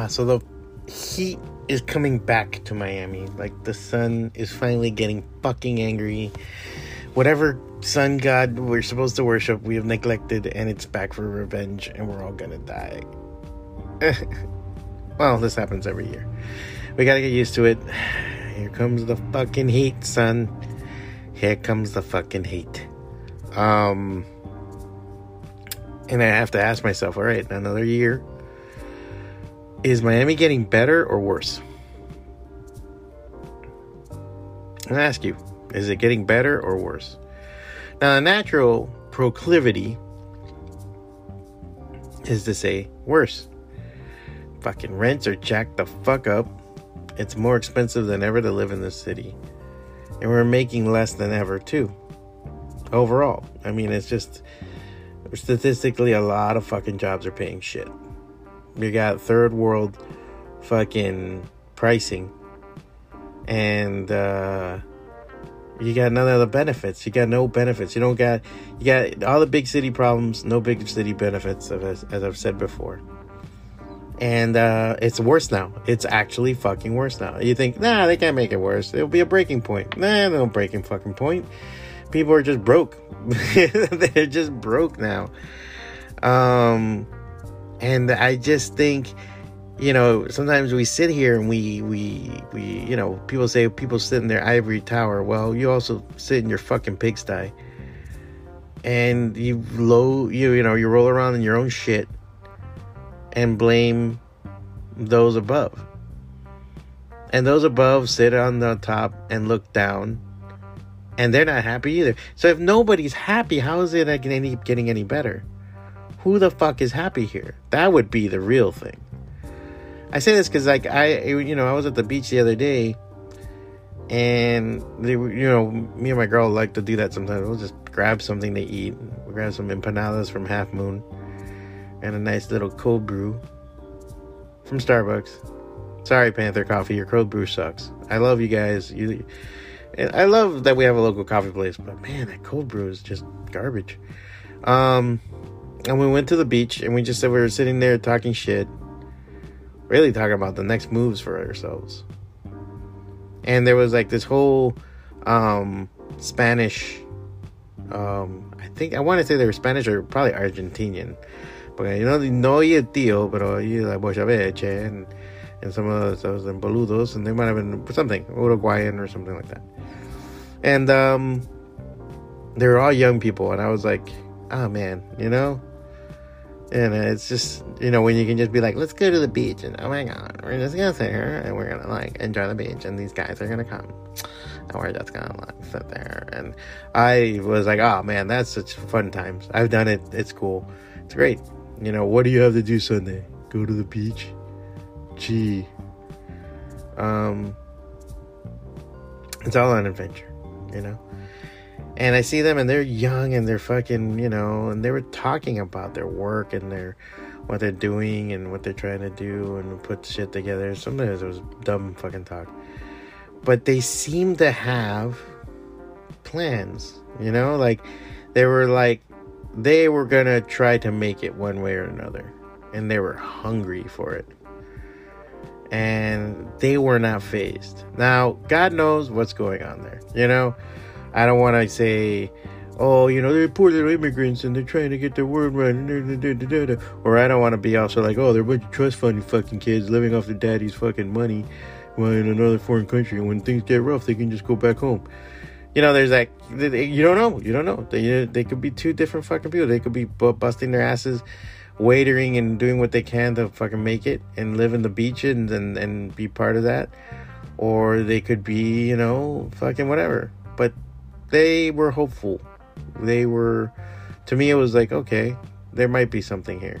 Ah, so the heat is coming back to Miami. Like the sun is finally getting fucking angry. Whatever sun god we're supposed to worship, we have neglected, and it's back for revenge, and we're all gonna die. well, this happens every year. We gotta get used to it. Here comes the fucking heat, son. Here comes the fucking heat. Um, and I have to ask myself, all right, another year. Is Miami getting better or worse? I ask you, is it getting better or worse? Now, the natural proclivity is to say worse. Fucking rents are jacked the fuck up. It's more expensive than ever to live in this city. And we're making less than ever, too. Overall. I mean, it's just statistically a lot of fucking jobs are paying shit. You got third world fucking pricing. And uh you got none of the benefits. You got no benefits. You don't got you got all the big city problems, no big city benefits as, as I've said before. And uh it's worse now. It's actually fucking worse now. You think, nah, they can't make it worse. It'll be a breaking point. Nah, no breaking fucking point. People are just broke. They're just broke now. Um and I just think you know, sometimes we sit here and we we we you know, people say people sit in their ivory tower. Well, you also sit in your fucking pigsty. And you low you you know, you roll around in your own shit and blame those above. And those above sit on the top and look down and they're not happy either. So if nobody's happy, how is it getting getting any better? Who the fuck is happy here? That would be the real thing. I say this because, like, I, you know, I was at the beach the other day, and they, you know, me and my girl like to do that sometimes. We'll just grab something to eat. We'll grab some empanadas from Half Moon, and a nice little cold brew from Starbucks. Sorry, Panther Coffee, your cold brew sucks. I love you guys. You, I love that we have a local coffee place, but man, that cold brew is just garbage. Um, and we went to the beach, and we just said we were sitting there talking shit really talking about the next moves for ourselves. And there was like this whole um, Spanish, um, I think I want to say they were Spanish or probably Argentinian. But you know, no y tío, pero y la bochaveche and, and some of those and boludos, and they might have been something Uruguayan or something like that. And um, they were all young people, and I was like, oh man, you know, and it's just, you know, when you can just be like, let's go to the beach, and oh my god, we're just gonna sit here and we're gonna like enjoy the beach, and these guys are gonna come, and we're just gonna like sit there. And I was like, oh man, that's such fun times. I've done it, it's cool, it's great. You know, what do you have to do Sunday? Go to the beach? Gee. Um, it's all an adventure, you know? And I see them and they're young and they're fucking, you know, and they were talking about their work and their what they're doing and what they're trying to do and put shit together. Sometimes it was dumb fucking talk. But they seem to have plans, you know, like they were like they were gonna try to make it one way or another. And they were hungry for it. And they were not phased. Now, God knows what's going on there, you know? I don't want to say, oh, you know, they're poor little immigrants and they're trying to get their word right. Or I don't want to be also like, oh, they're a bunch of trust fund fucking kids living off their daddy's fucking money while in another foreign country. And when things get rough, they can just go back home. You know, there's that. You don't know. You don't know. They, uh, they could be two different fucking people. They could be busting their asses, waitering and doing what they can to fucking make it and live in the beach and, and, and be part of that. Or they could be, you know, fucking whatever. But they were hopeful. They were, to me, it was like, okay, there might be something here.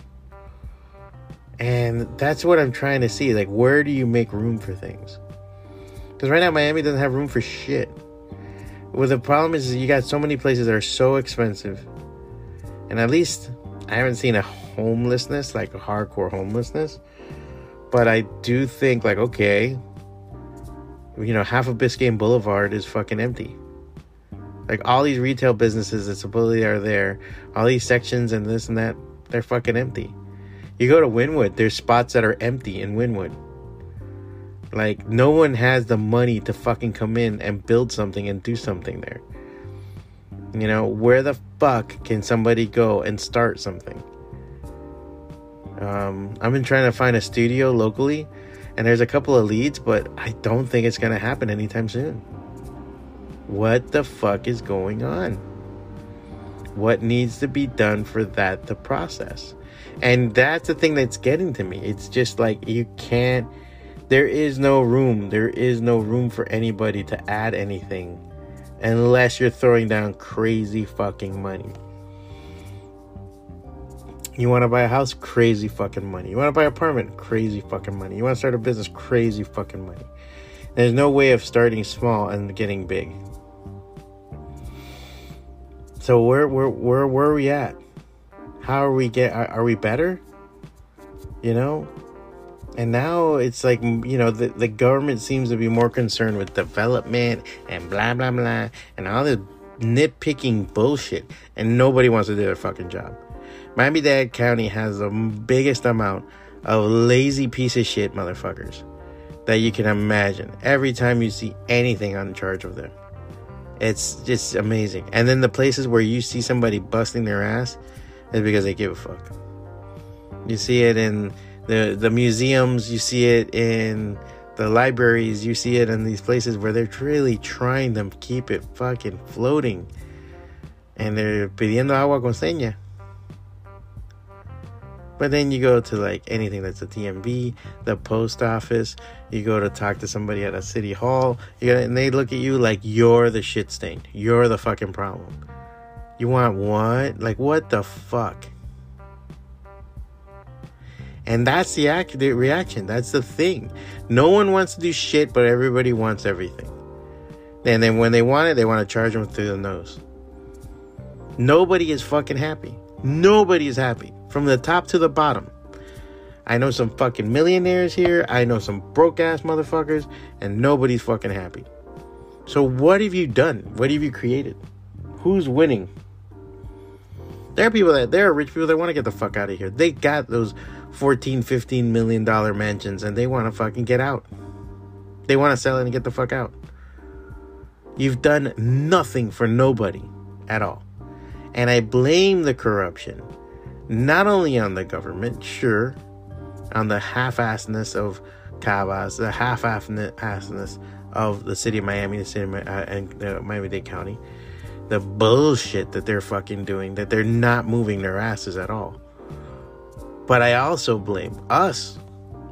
And that's what I'm trying to see. Like, where do you make room for things? Because right now, Miami doesn't have room for shit. Well, the problem is, you got so many places that are so expensive. And at least I haven't seen a homelessness, like a hardcore homelessness. But I do think, like, okay, you know, half of Biscayne Boulevard is fucking empty. Like all these retail businesses that supposedly are there, all these sections and this and that, they're fucking empty. You go to Wynwood, there's spots that are empty in Wynwood. Like, no one has the money to fucking come in and build something and do something there. You know, where the fuck can somebody go and start something? Um, I've been trying to find a studio locally, and there's a couple of leads, but I don't think it's gonna happen anytime soon. What the fuck is going on? What needs to be done for that to process? And that's the thing that's getting to me. It's just like you can't, there is no room. There is no room for anybody to add anything unless you're throwing down crazy fucking money. You want to buy a house? Crazy fucking money. You want to buy an apartment? Crazy fucking money. You want to start a business? Crazy fucking money. There's no way of starting small and getting big. So where where where where are we at? How are we get? Are, are we better? You know, and now it's like you know the the government seems to be more concerned with development and blah blah blah and all this nitpicking bullshit, and nobody wants to do their fucking job. Miami Dade County has the biggest amount of lazy piece of shit motherfuckers that you can imagine. Every time you see anything on charge of them, it's just amazing. And then the places where you see somebody busting their ass is because they give a fuck. You see it in the the museums, you see it in the libraries, you see it in these places where they're really trying to keep it fucking floating. And they're pidiendo agua con seña. But then you go to like anything that's a DMV, the post office, you go to talk to somebody at a city hall, you and they look at you like you're the shit stain. You're the fucking problem. You want what? Like what the fuck? And that's the accurate reaction. That's the thing. No one wants to do shit, but everybody wants everything. And then when they want it, they want to charge them through the nose. Nobody is fucking happy. Nobody is happy from the top to the bottom. I know some fucking millionaires here. I know some broke ass motherfuckers, and nobody's fucking happy. So, what have you done? What have you created? Who's winning? There are people that, there are rich people that want to get the fuck out of here. They got those 14, 15 million dollar mansions and they want to fucking get out. They want to sell it and get the fuck out. You've done nothing for nobody at all. And I blame the corruption not only on the government, sure, on the half-assedness of Cabas, the half-assedness of the city of Miami, the city of, uh, and uh, Miami-Dade County, the bullshit that they're fucking doing, that they're not moving their asses at all. But I also blame us.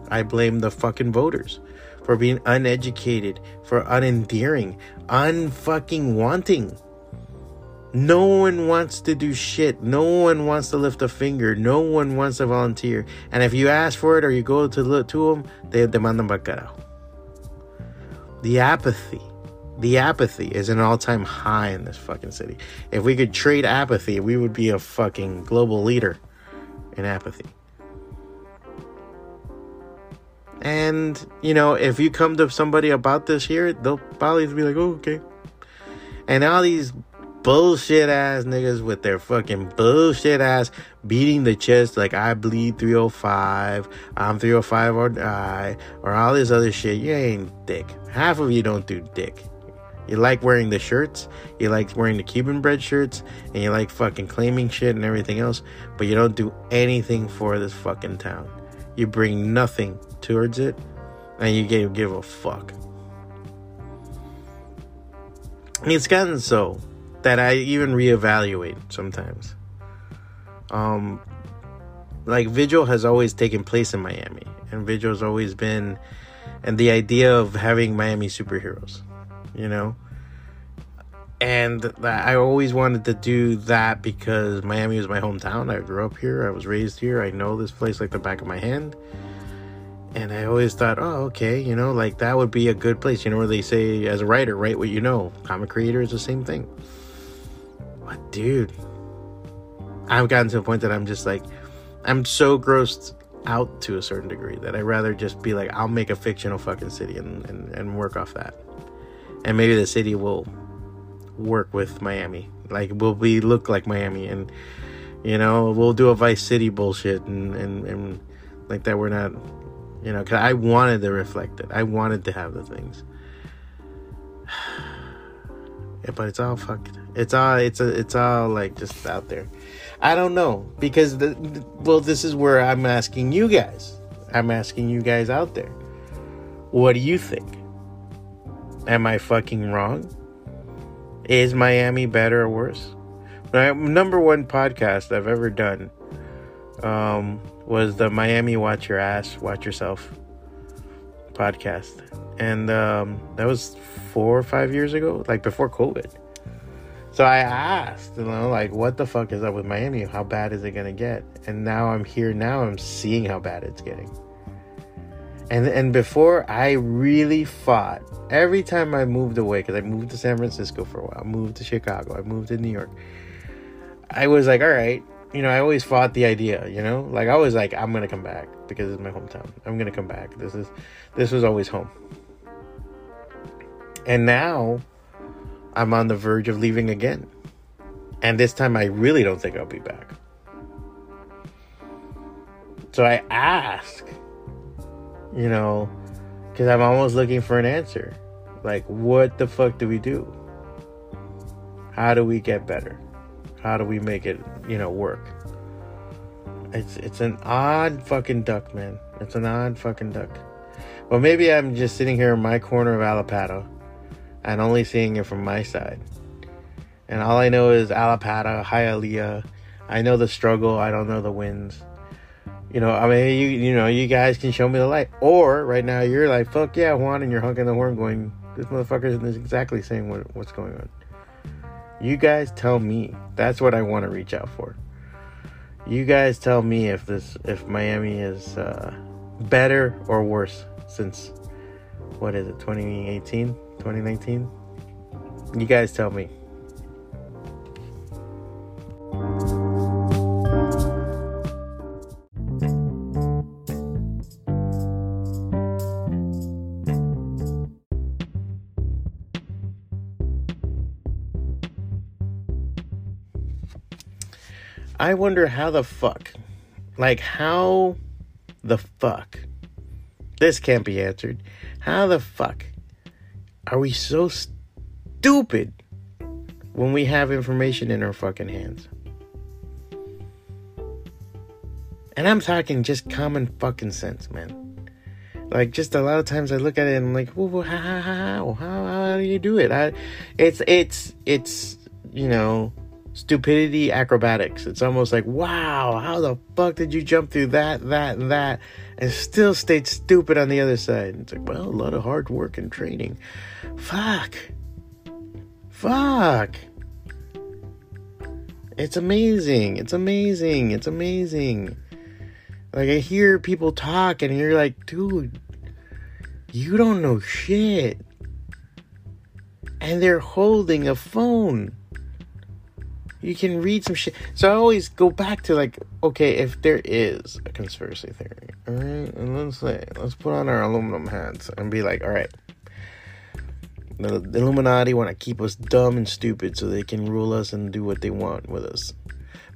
I blame the fucking voters for being uneducated, for unendearing, unfucking wanting. No one wants to do shit. No one wants to lift a finger. No one wants to volunteer. And if you ask for it or you go to to them, they demand them carajo. The apathy. The apathy is an all-time high in this fucking city. If we could trade apathy, we would be a fucking global leader in apathy. And, you know, if you come to somebody about this here, they'll probably be like, oh, okay. And all these bullshit ass niggas with their fucking bullshit ass beating the chest like I bleed 305, I'm 305 or die, or all this other shit. You ain't dick. Half of you don't do dick. You like wearing the shirts, you like wearing the Cuban bread shirts, and you like fucking claiming shit and everything else, but you don't do anything for this fucking town. You bring nothing towards it, and you give, give a fuck. It's gotten so that I even reevaluate sometimes. Um, like Vigil has always taken place in Miami, and Vigil has always been, and the idea of having Miami superheroes, you know. And I always wanted to do that because Miami was my hometown. I grew up here. I was raised here. I know this place like the back of my hand. And I always thought, oh, okay, you know, like that would be a good place. You know, where they say, as a writer, write what you know. Comic creator is the same thing. But dude, I've gotten to a point that I'm just like, I'm so grossed out to a certain degree that I'd rather just be like, I'll make a fictional fucking city and, and, and work off that. And maybe the city will work with Miami. Like, will we look like Miami. And, you know, we'll do a Vice City bullshit and, and, and like that we're not, you know, because I wanted to reflect it. I wanted to have the things. yeah, but it's all fucked. It's all it's a, it's all like just out there. I don't know because the well, this is where I'm asking you guys. I'm asking you guys out there. What do you think? Am I fucking wrong? Is Miami better or worse? My number one podcast I've ever done um, was the Miami Watch Your Ass, Watch Yourself podcast. And um, that was four or five years ago, like before COVID. So I asked, you know, like, what the fuck is up with Miami? How bad is it gonna get? And now I'm here. Now I'm seeing how bad it's getting. And and before I really fought every time I moved away because I moved to San Francisco for a while, I moved to Chicago, I moved to New York. I was like, all right, you know, I always fought the idea, you know, like I was like, I'm gonna come back because it's my hometown. I'm gonna come back. This is this was always home. And now I'm on the verge of leaving again. And this time I really don't think I'll be back. So I ask you know, because I'm almost looking for an answer. Like, what the fuck do we do? How do we get better? How do we make it, you know, work? It's it's an odd fucking duck, man. It's an odd fucking duck. Well, maybe I'm just sitting here in my corner of Allapattah and only seeing it from my side. And all I know is Allapattah, Hialeah. I know the struggle. I don't know the wins. You know, I mean, you you know, you guys can show me the light. Or right now, you're like, fuck yeah, Juan, and you're honking the horn, going, this motherfucker is exactly saying what, what's going on. You guys tell me. That's what I want to reach out for. You guys tell me if this, if Miami is uh, better or worse since what is it, 2018, 2019? You guys tell me. I wonder how the fuck, like, how the fuck, this can't be answered. How the fuck are we so stupid when we have information in our fucking hands? And I'm talking just common fucking sense, man. Like, just a lot of times I look at it and I'm like, how, how, how, how, how do you do it? I, it's, it's, it's, you know, stupidity acrobatics. It's almost like, wow, how the fuck did you jump through that, that, and that, and still stayed stupid on the other side? It's like, well, a lot of hard work and training. Fuck. Fuck. It's amazing. It's amazing. It's amazing. Like, I hear people talk, and you're like, dude, you don't know shit. And they're holding a phone you can read some shit. So I always go back to like, okay, if there is a conspiracy theory, all right, and let's say, let's put on our aluminum hats and be like, all right, the, the Illuminati want to keep us dumb and stupid so they can rule us and do what they want with us,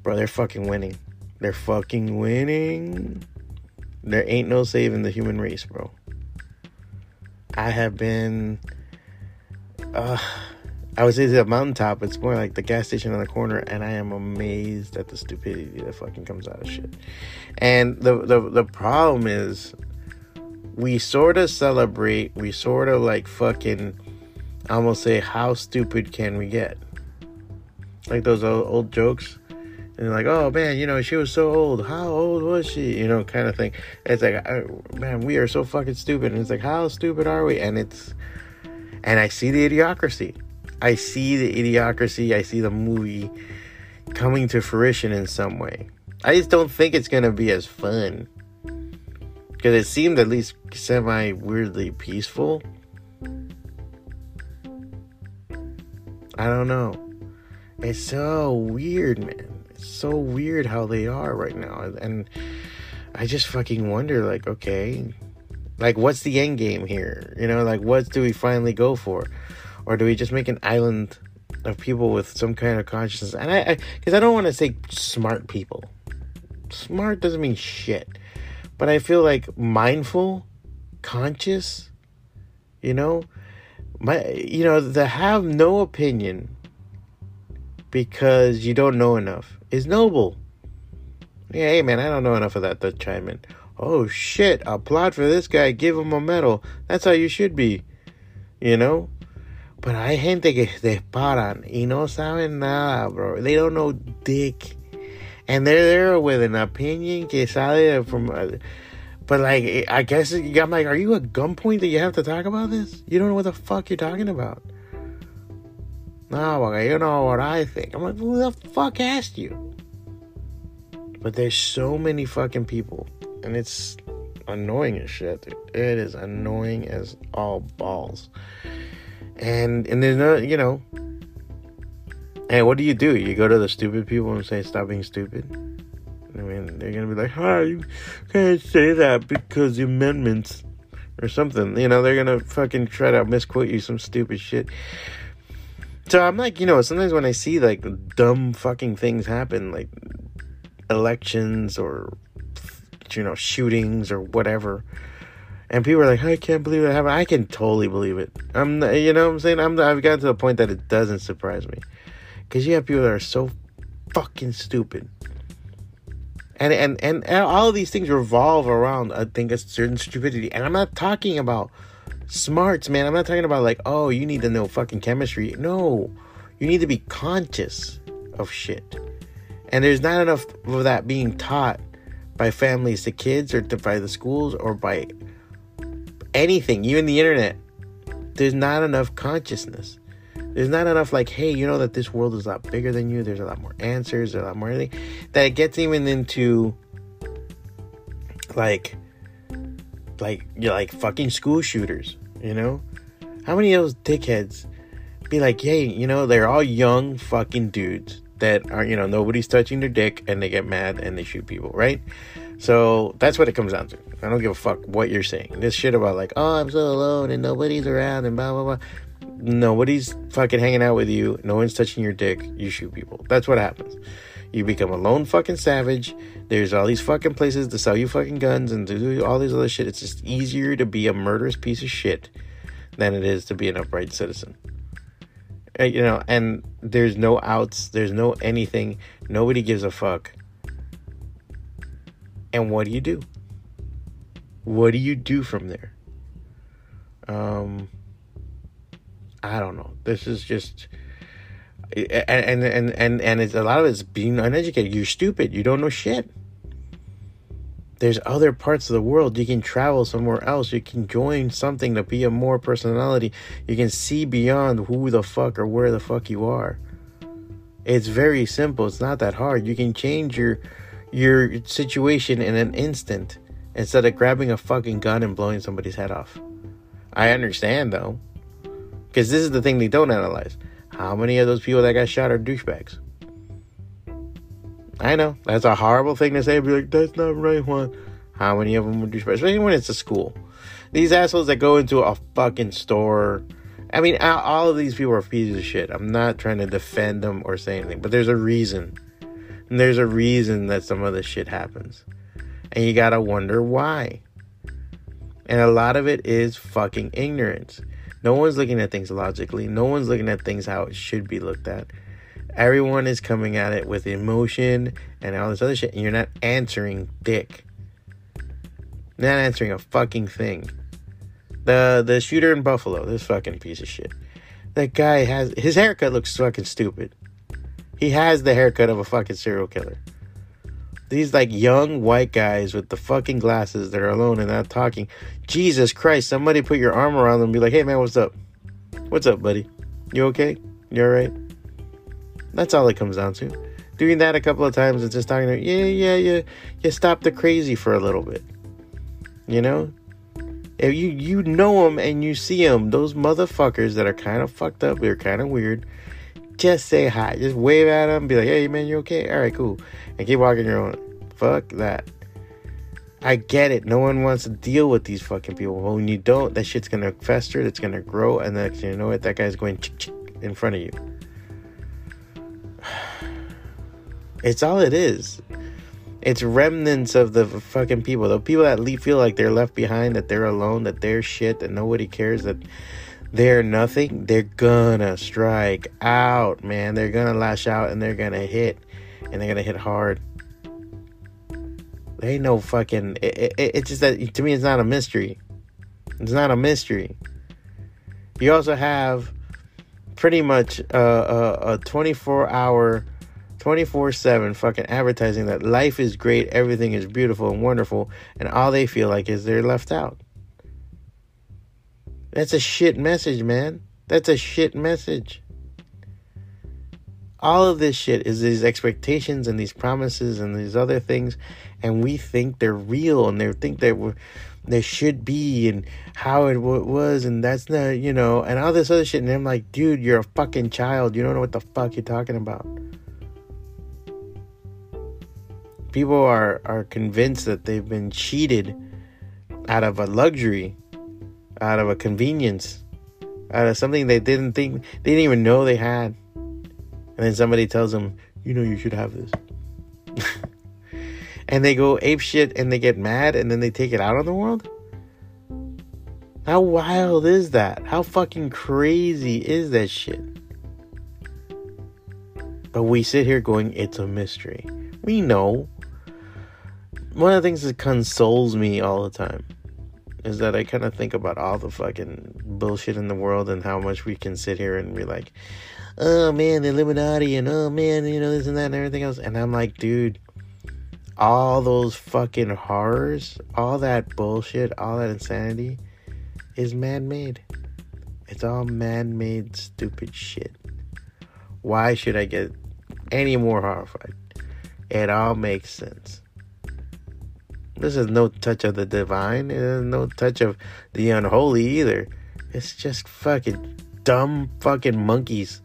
bro. They're fucking winning. They're fucking winning. There ain't no saving the human race, bro. I have been. Uh, I would say the mountaintop. It's more like the gas station on the corner, and I am amazed at the stupidity that fucking comes out of shit. And the the the problem is, we sort of celebrate. We sort of like fucking almost say, "How stupid can we get?" Like those old, old jokes. And like, oh man, you know, she was so old. How old was she? You know, kind of thing. It's like, man, we are so fucking stupid. And it's like, how stupid are we? And it's, and I see the idiocracy. I see the idiocracy, I see the movie coming to fruition in some way. I just don't think it's gonna be as fun. Because it seemed at least semi weirdly peaceful. I don't know. It's so weird, man. It's so weird how they are right now. And I just fucking wonder, like, okay, like, what's the end game here? You know, like, what do we finally go for? Or do we just make an island of people with some kind of consciousness? And I, because I, I, don't want to say smart people. Smart doesn't mean shit, But I feel like mindful, conscious, you know, my you know, the have no opinion because you don't know enough is noble. Yeah, hey man, I don't know enough of that to chime in. Oh shit, applaud for this guy, give him a medal. That's how you should be. You know? But hay gente que se paran y no saben nada, bro. They don't know dick. And they're there with an opinion que sale from. Uh, but like, I guess I'm like, are you a gunpoint that you have to talk about this? You don't know what the fuck you're talking about. No, okay, you know what I think. I'm like, who the fuck asked you? But there's so many fucking people, and it's annoying as shit. Dude. It is annoying as all balls. And and there's no, you know. And what do you do? You go to the stupid people and say, "Stop being stupid." I mean, they're gonna be like, "Hi, you can't say that because the amendments." Or something, you know, they're gonna fucking try to misquote you some stupid shit. So I'm like, you know, sometimes when I see like dumb fucking things happen, like elections or you know shootings or whatever, and people are like, I can't believe it happened. I can totally believe it. I'm, you know, what I'm saying I'm, I've gotten to the point that it doesn't surprise me, because you have people that are so fucking stupid. And, and and all of these things revolve around I think a certain stupidity. And I'm not talking about smarts, man. I'm not talking about like, oh, you need to know fucking chemistry. No, you need to be conscious of shit. And there's not enough of that being taught by families to kids or to, by the schools or by anything, even the internet. There's not enough consciousness. There's not enough like, hey, you know that this world is a lot bigger than you. There's a lot more answers. A lot more anything that it gets even into like like you're like fucking school shooters. You know, how many of those dickheads be like, hey, you know, they're all young fucking dudes that are, you know, nobody's touching their dick and they get mad and they shoot people, right? So that's what it comes down to. I don't give a fuck what you're saying. This shit about like, oh, I'm so alone and nobody's around and blah blah blah. Nobody's fucking hanging out with you. No one's touching your dick. You shoot people. That's what happens. You become a lone fucking savage. There's all these fucking places to sell you fucking guns and do all these other shit. It's just easier to be a murderous piece of shit than it is to be an upright citizen. You know, and there's no outs, there's no anything. Nobody gives a fuck. And what do you do? What do you do from there? Um, I don't know. This is just and and and and it's a lot of it's being uneducated. You're stupid. You don't know shit. There's other parts of the world. You can travel somewhere else. You can join something to be a more personality. You can see beyond who the fuck or where the fuck you are. It's very simple. It's not that hard. You can change your your situation in an instant instead of grabbing a fucking gun and blowing somebody's head off. I understand though. Because this is the thing they don't analyze. How many of those people that got shot are douchebags? I know that's a horrible thing to say. Be like, that's not right, Juan. How many of them are douchebags? Especially when it's a school. These assholes that go into a fucking store. I mean, all of these people are pieces of shit. I'm not trying to defend them or say anything, but there's a reason. And there's a reason that some of this shit happens. And you gotta wonder why. And a lot of it is fucking ignorance. No one's looking at things logically. No one's looking at things how it should be looked at. Everyone is coming at it with emotion and all this other shit, and you're not answering dick. Not answering a fucking thing. The the shooter in Buffalo, this fucking piece of shit. That guy has his haircut looks fucking stupid. He has the haircut of a fucking serial killer these like young white guys with the fucking glasses that are alone and not talking. Jesus Christ, somebody put your arm around them and be like, hey man, what's up? What's up, buddy? You okay? You alright? That's all it comes down to. Doing that a couple of times and just talking to yeah, yeah, yeah, you stop the crazy for a little bit. You know? If you you know them and you see them, those motherfuckers that are kind of fucked up, they're kind of weird. Just say hi. Just wave at them. Be like, hey man, you okay? All right, cool and keep walking your own. Fuck that. I get it. No one wants to deal with these fucking people. But when you don't, that shit's gonna fester. It's gonna grow, and then you know what? That guy's going in front of you. It's all it is. It's remnants of the fucking people. The people that feel like they're left behind, that they're alone, that they're shit, that nobody cares, that they're nothing. They're gonna strike out, man. They're gonna lash out and they're gonna hit. And they're gonna hit hard. They ain't no fucking. It, it, it's just that to me, it's not a mystery. It's not a mystery. You also have pretty much uh, a, a 24 hour, 24 7 fucking advertising that life is great, everything is beautiful and wonderful, and all they feel like is they're left out. That's a shit message, man. That's a shit message all of this shit is these expectations and these promises and these other things and we think they're real and they think that we're they should be and how it w- was and that's not you know and all this other shit and i'm like dude you're a fucking child. You don't know what the fuck you're talking about. People are are convinced that they've been cheated out of a luxury out of a convenience out of something they didn't think they didn't even know they had and then somebody tells them, you know, you should have this. and they go ape shit and they get mad and then they take it out on the world? How wild is that? How fucking crazy is that shit? But we sit here going, it's a mystery. We know. One of the things that consoles me all the time is that I kind of think about all the fucking bullshit in the world and how much we can sit here and be like, oh man, the Illuminati and oh man, you know, this and that and everything else. And I'm like, dude, all those fucking horrors, all that bullshit, all that insanity is man made. It's all man made stupid shit. Why should I get any more horrified? It all makes sense. This is no touch of the divine. There's no touch of the unholy either. It's just fucking dumb fucking monkeys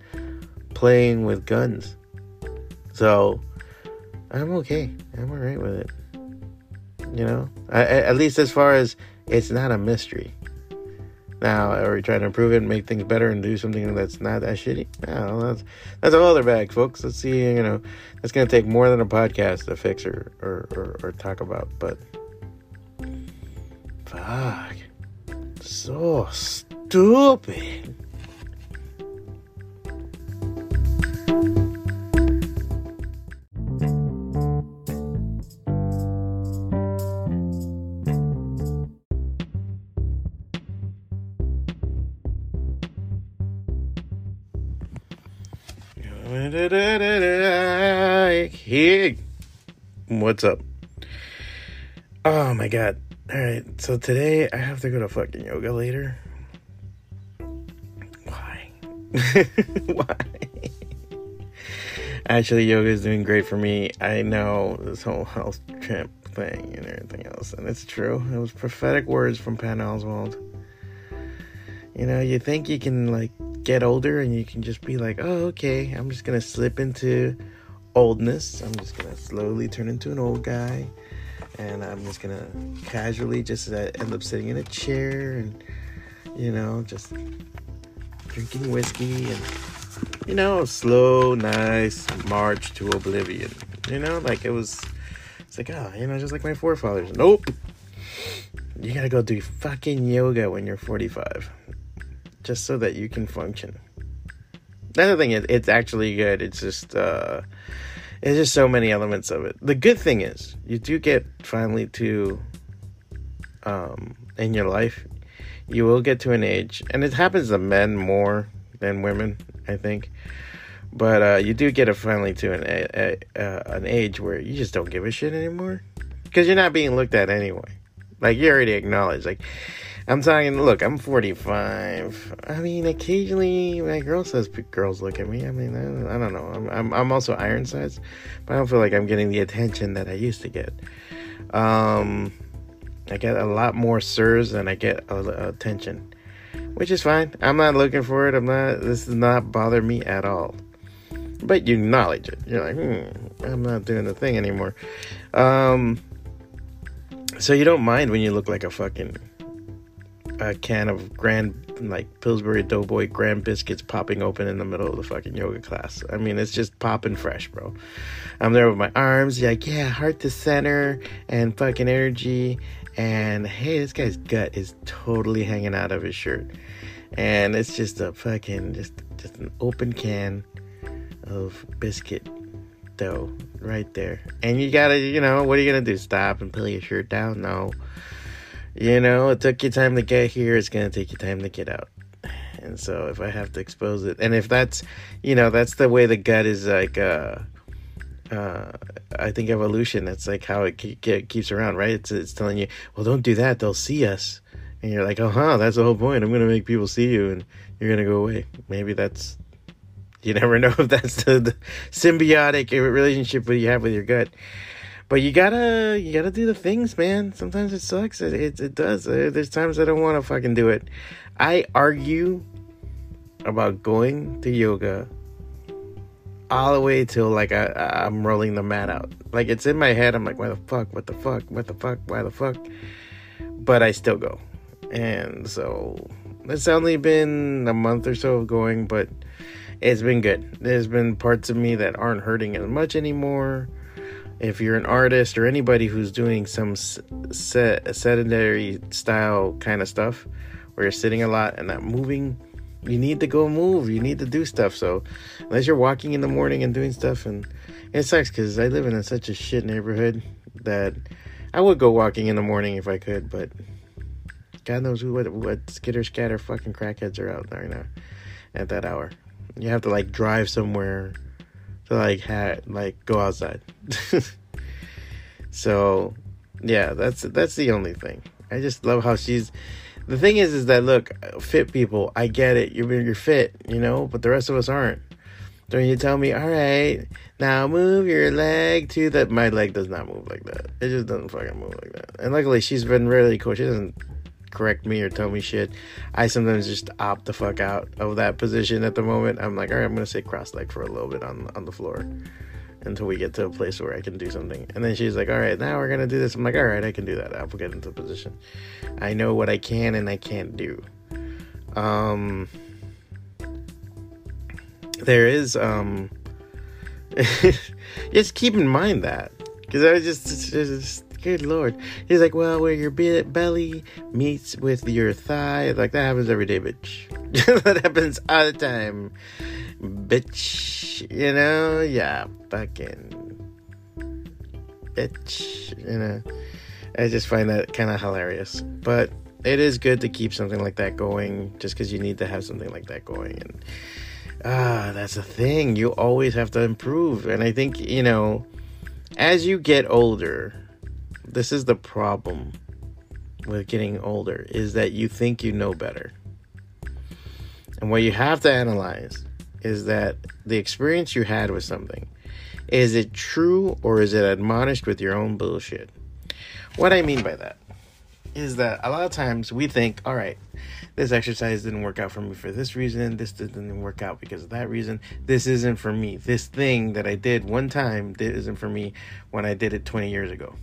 playing with guns. So I'm okay. I'm alright with it. You know, I, at least as far as it's not a mystery. Now, are we trying to improve it and make things better and do something that's not that shitty? No, that's that's a other bag, folks. Let's see. You know, that's gonna take more than a podcast to fix or or, or, or talk about. But fuck, so stupid. What's up? Oh my god. Alright, so today I have to go to fucking yoga later. Why? Why? Actually, yoga is doing great for me. I know this whole health trip thing and everything else, and it's true. It was prophetic words from Patton Oswalt. You know, you think you can like get older and you can just be like, oh, okay, I'm just gonna slip into oldness. I'm just gonna slowly turn into an old guy, and I'm just gonna casually just end up sitting in a chair and you know just drinking whiskey and you know slow, nice march to oblivion. You know, like it was. It's like oh, you know, just like my forefathers. Nope. You gotta go do fucking yoga when you're 45, just so that you can function. The thing. It, it's actually good. It's just uh, there's just so many elements of it. The good thing is, you do get finally to, um, in your life, you will get to an age, and it happens to men more than women, I think. But uh, you do get it finally to an a, a, uh, an age where you just don't give a shit anymore, because you're not being looked at anyway. Like you already acknowledged, like I'm talking, look, I'm 45. I mean, occasionally my girl says girls look at me. I mean, I, I don't know. I'm, I'm, I'm, also iron size, but I don't feel like I'm getting the attention that I used to get. Um, I get a lot more sirs than I get attention, which is fine. I'm not looking for it. I'm not, this does not bother me at all. But you acknowledge it. You're like, hmm, I'm not doing the thing anymore. Um, so you don't mind when you look like a fucking a can of Grand like Pillsbury Doughboy Grand biscuits popping open in the middle of the fucking yoga class. I mean, it's just popping fresh, bro. I'm there with my arms, like yeah, heart to center and fucking energy. And hey, this guy's gut is totally hanging out of his shirt, and it's just a fucking just just an open can of biscuit dough right there. And you gotta, you know, what are you gonna do? Stop and pull your shirt down? No. You know, it took you time to get here, it's gonna take you time to get out. And so if I have to expose it, and if that's, you know, that's the way the gut is like, uh, uh, I think evolution. That's like how it ke- keeps around, right? It's it's telling you, well, don't do that; they'll see us, and you're like, oh, huh, that's the whole point. I'm gonna make people see you, and you're gonna go away. Maybe that's you never know if that's the, the symbiotic relationship that you have with your gut but you gotta you gotta do the things man. Sometimes it sucks. It it, it does. Uh, there's times i don't want to fucking do it. I argue about going to yoga all the way till like I, i'm rolling the mat out. Like it's in my head. I'm like why the fuck? What the fuck? What the fuck? Why the fuck? But i still go. And so it's only been a month or so of going but it's been good. There's been parts of me that aren't hurting as much anymore if you're an artist or anybody who's doing some sedentary style kind of stuff where you're sitting a lot and not moving you need to go move you need to do stuff. So unless you're walking in the morning and doing stuff and it sucks because i live in a, such a shit neighborhood that i would go walking in the morning if i could but god knows who what, what skitter scatter fucking crackheads are out there now at that hour. You have to like drive somewhere to like had like go outside. so yeah, that's that's the only thing. I just love how she's the thing is is that look, fit people, I get it. You're you're fit, you know, but the rest of us aren't. Don't you tell me, all right, now move your leg to that. my leg does not move like that. It just doesn't fucking move like that. And luckily she's been really cool. She doesn't correct me or tell me shit. I sometimes just opt the fuck out of that position at the moment. I'm like, all right, I'm gonna sit cross leg for a little bit on on the floor until we get to a place where I can do something. And then she's like, all right, now we're gonna do this. I'm like, all right, I can do that. I'll get into position. I know what I can and I can't do. Um, there is um, just keep in mind that because I was just, just Good lord. He's like, well, where your be- belly meets with your thigh, like that happens every day, bitch. that happens all the time, bitch. You know, yeah, fucking bitch. You know, I just find that kind of hilarious, but it is good to keep something like that going, just because you need to have something like that going, and ah, that's the thing. You always have to improve, and I think you know, as you get older this is the problem with getting older is that you think you know better. And what you have to analyze is that the experience you had with something is it true or is it admonished with your own bullshit? What I mean by that is that a lot of times we think, all right, this exercise didn't work out for me for this reason, this didn't work out because of that reason, this isn't for me. This thing that I did one time isn't for me when I did it 20 years ago.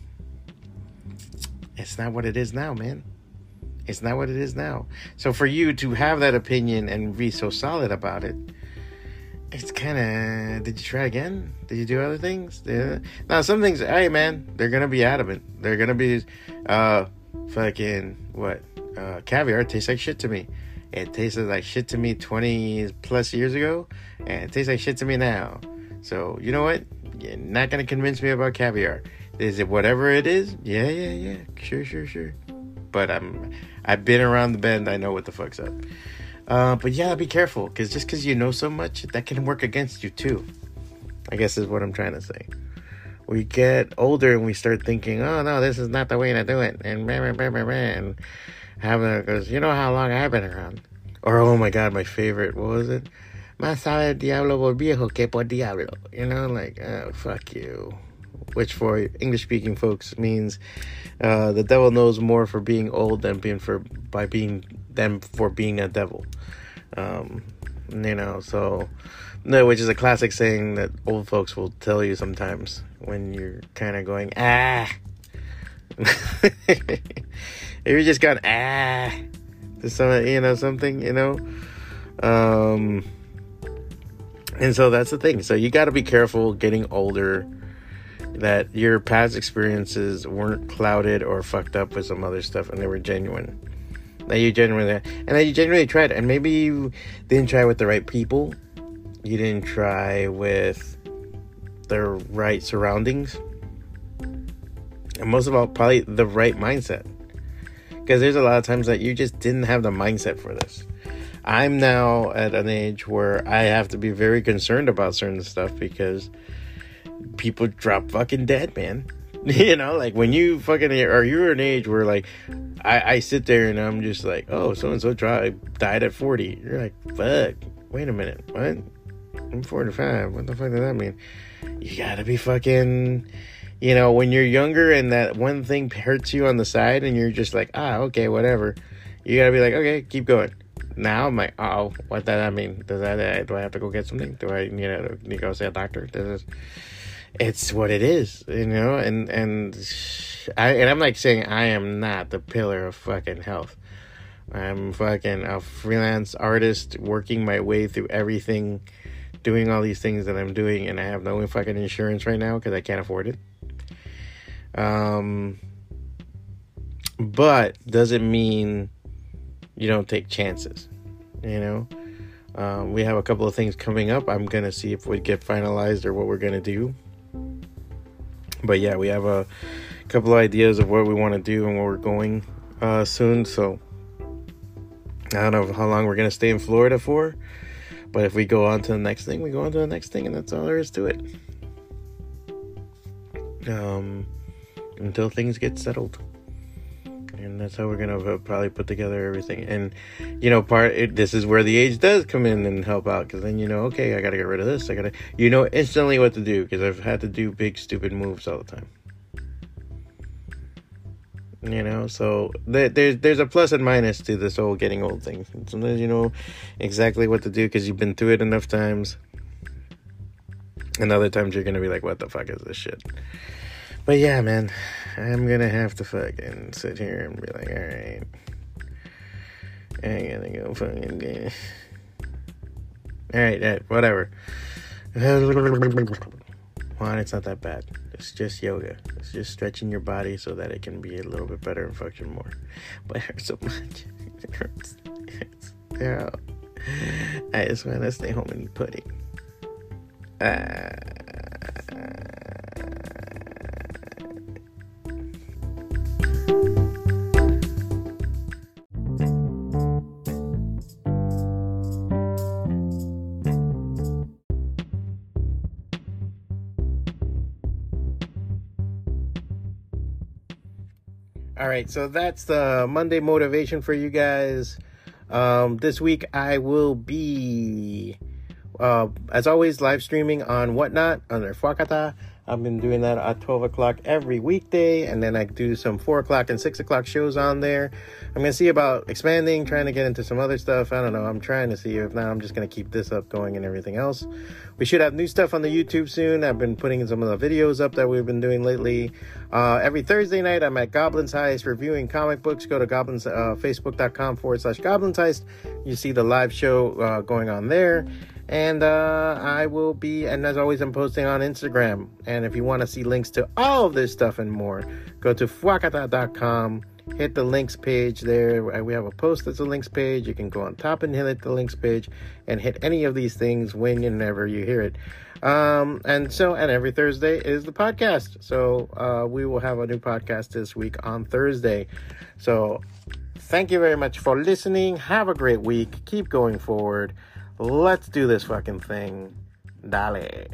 It's not what it is now, man. It's not what it is now. So for you to have that opinion and be so solid about it, it's kind of. Did you try again? Did you do other things? Yeah. Now some things, hey man, they're gonna be adamant. They're gonna be, uh, fucking what? Uh, caviar tastes like shit to me. It tasted like shit to me 20 plus years ago, and it tastes like shit to me now. So you know what? You're not gonna convince me about caviar. Is it whatever it is? Yeah, yeah, yeah. Sure, sure, sure. But I'm I've been around the bend. I know what the fuck's up. Uh, but yeah, be careful because just because you know so much, that can work against you too. I guess is what I'm trying to say. We get older and we start thinking, oh no, this is not the way to do it, and blah, blah, blah, and having because you know how long I've been around. Or oh my god, my favorite, what was it? Más sabe diablo por viejo que por diablo. You know, like, oh, fuck you which for English speaking folks means uh, the devil knows more for being old than being for by being than for being a devil. Um, you know, so no, which is a classic saying that old folks will tell you sometimes when you're kind of going ah. if you're just going ah, to some you know something you know um and so that's the thing. So you got to be careful getting older that your past experiences weren't clouded or fucked up with some other stuff and they were genuine. That you genuinely and that you genuinely tried and maybe you didn't try with the right people. You didn't try with the right surroundings. And most of all probably the right mindset. Because there's a lot of times that you just didn't have the mindset for this i'm now at an age where i have to be very concerned about certain stuff because people drop fucking dead man you know like when you fucking or you're an age where like i i sit there and i'm just like oh so and so died at 40 you're like fuck wait a minute what i'm 45 what the fuck does that mean you gotta be fucking you know, when you're younger and that one thing hurts you on the side and you're just like, ah, okay, whatever. You gotta be like, okay, keep going. Now I'm like, oh, what does that mean? Does that uh, do I have to go get something? Do I, you know, need to go see a doctor? This is, it's what it is, you know. And and I and I'm like saying I am not the pillar of fucking health. I'm fucking a freelance artist working my way through everything, doing all these things that I'm doing, and I have no fucking insurance right now because I can't afford it. Um, but doesn't mean you don't take chances. You know, um, we have a couple of things coming up. I'm gonna see if we get finalized or what we're gonna do. But yeah, we have a couple of ideas of what we want to do and where we're going uh, soon. So I don't know how long we're gonna stay in Florida for. But if we go on to the next thing, we go on to the next thing, and that's all there is to it. Um, until things get settled and that's how we're gonna probably put together everything. And you know part it, this is where the age does come in and help out because then you know okay i gotta get rid of this i gotta you know instantly what to do because i've had to do big stupid moves all the time. You know so there, there's there's a plus and minus to this whole getting old thing. Sometimes you know exactly what to do because you've been through it enough times and other times you're gonna be like what the fuck is this shit but yeah, man, I'm gonna have to fucking sit here and be like, alright. I gotta go fucking get. Alright, right, whatever. One, it's not that bad. It's just yoga. It's just stretching your body so that it can be a little bit better and function more. But it hurts so much. It hurts. Yeah. I just want to stay home and pudding. Uh, right, so that's the Monday motivation for you guys. Um, this week I will be, uh, as always, live streaming on Whatnot under Fwacata. I've been doing that at 12 o'clock every weekday, and then I do some 4 o'clock and 6 o'clock shows on there. I'm going to see about expanding, trying to get into some other stuff. I don't know. I'm trying to see. If not, I'm just going to keep this up going and everything else. We should have new stuff on the YouTube soon. I've been putting some of the videos up that we've been doing lately. Uh, every Thursday night, I'm at Goblin's Heist reviewing comic books. Go to goblins, uh, facebook.com forward slash Goblin's Heist. You see the live show uh, going on there. And uh, I will be, and as always, I'm posting on Instagram. And if you want to see links to all of this stuff and more, go to fwacata.com. Hit the links page there. We have a post that's a links page. You can go on top and hit the links page and hit any of these things when and whenever you hear it. Um, and so, and every Thursday is the podcast. So uh, we will have a new podcast this week on Thursday. So thank you very much for listening. Have a great week. Keep going forward. Let's do this fucking thing. Dale.